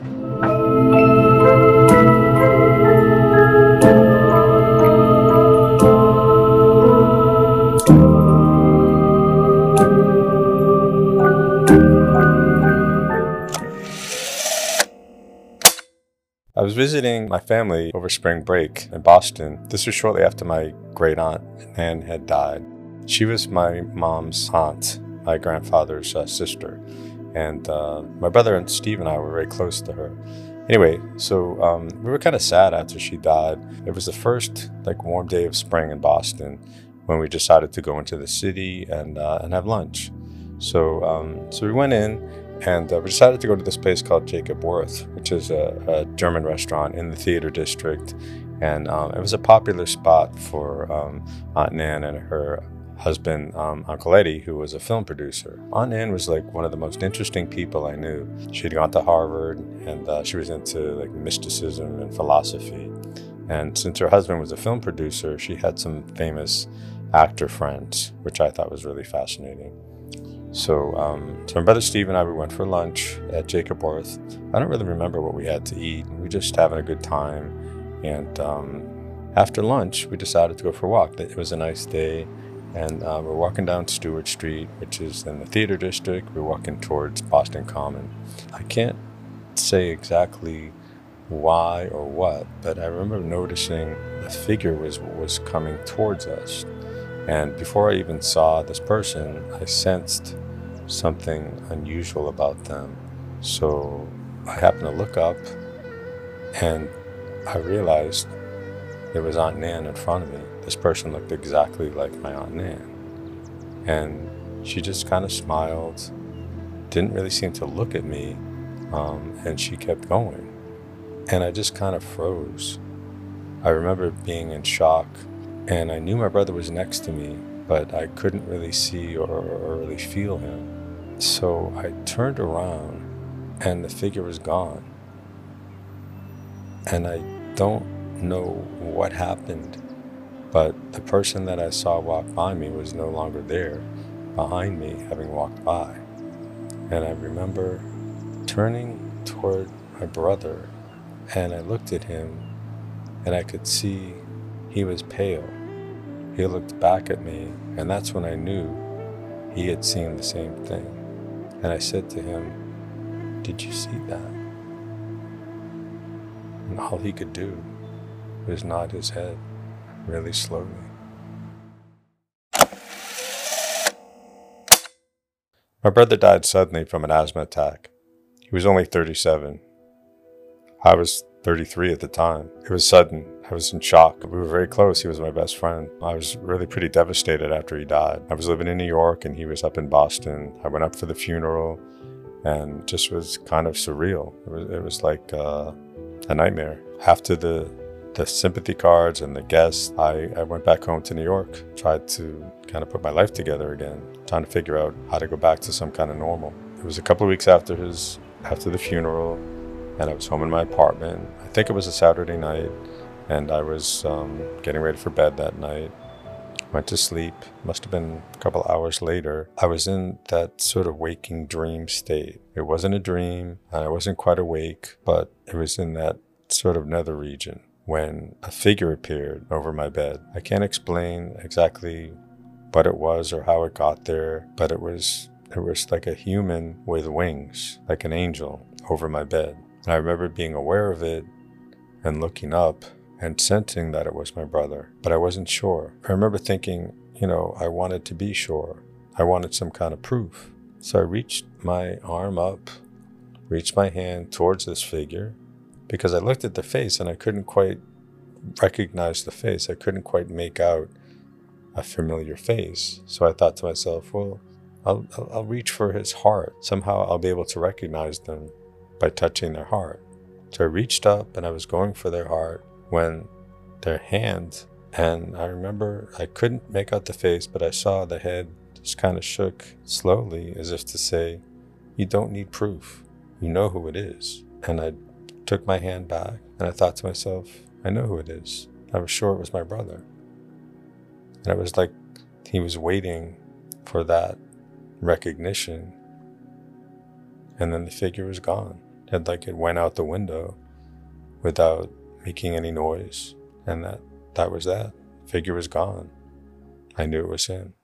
I was visiting my family over spring break in Boston. This was shortly after my great aunt Nan had died. She was my mom's aunt, my grandfather's uh, sister, and uh, my brother and Steve and I were very close to her. Anyway, so um, we were kind of sad after she died. It was the first like warm day of spring in Boston when we decided to go into the city and uh, and have lunch. So um, so we went in and uh, we decided to go to this place called Jacob Wirth, which is a, a German restaurant in the theater district. And um, it was a popular spot for um, Aunt Nan and her husband, um, Uncle Eddie, who was a film producer. Aunt Nan was like one of the most interesting people I knew. She'd gone to Harvard and uh, she was into like mysticism and philosophy. And since her husband was a film producer, she had some famous actor friends, which I thought was really fascinating. So, um, so my brother Steve and I we went for lunch at Jacob Wirth. I don't really remember what we had to eat. We were just having a good time, and um, after lunch we decided to go for a walk. It was a nice day, and uh, we're walking down Stuart Street, which is in the theater district. We're walking towards Boston Common. I can't say exactly why or what, but I remember noticing a figure was was coming towards us. And before I even saw this person, I sensed something unusual about them. So I happened to look up and I realized it was Aunt Nan in front of me. This person looked exactly like my Aunt Nan. And she just kind of smiled, didn't really seem to look at me, um, and she kept going. And I just kind of froze. I remember being in shock and I knew my brother was next to me, but I couldn't really see or, or really feel him. So I turned around and the figure was gone. And I don't know what happened, but the person that I saw walk by me was no longer there, behind me, having walked by. And I remember turning toward my brother and I looked at him and I could see he was pale. He looked back at me, and that's when I knew he had seen the same thing. And I said to him, Did you see that? And all he could do was nod his head really slowly. My brother died suddenly from an asthma attack. He was only 37. I was 33 at the time. It was sudden. I was in shock. We were very close. He was my best friend. I was really pretty devastated after he died. I was living in New York and he was up in Boston. I went up for the funeral and just was kind of surreal. It was, it was like uh, a nightmare. After the the sympathy cards and the guests, I, I went back home to New York, tried to kind of put my life together again, trying to figure out how to go back to some kind of normal. It was a couple of weeks after his after the funeral and I was home in my apartment. I think it was a Saturday night, and I was um, getting ready for bed that night. Went to sleep. Must have been a couple hours later. I was in that sort of waking dream state. It wasn't a dream, and I wasn't quite awake, but it was in that sort of nether region when a figure appeared over my bed. I can't explain exactly what it was or how it got there, but it was it was like a human with wings, like an angel over my bed. And I remember being aware of it and looking up and sensing that it was my brother, but I wasn't sure. I remember thinking, you know, I wanted to be sure. I wanted some kind of proof. So I reached my arm up, reached my hand towards this figure because I looked at the face and I couldn't quite recognize the face. I couldn't quite make out a familiar face. So I thought to myself, well, I'll, I'll reach for his heart. Somehow I'll be able to recognize them by touching their heart. So I reached up and I was going for their heart when their hand, and I remember I couldn't make out the face, but I saw the head just kind of shook slowly as if to say, You don't need proof. You know who it is. And I took my hand back and I thought to myself, I know who it is. I was sure it was my brother. And it was like he was waiting for that recognition. And then the figure was gone had like it went out the window without making any noise, and that that was that. Figure was gone. I knew it was him.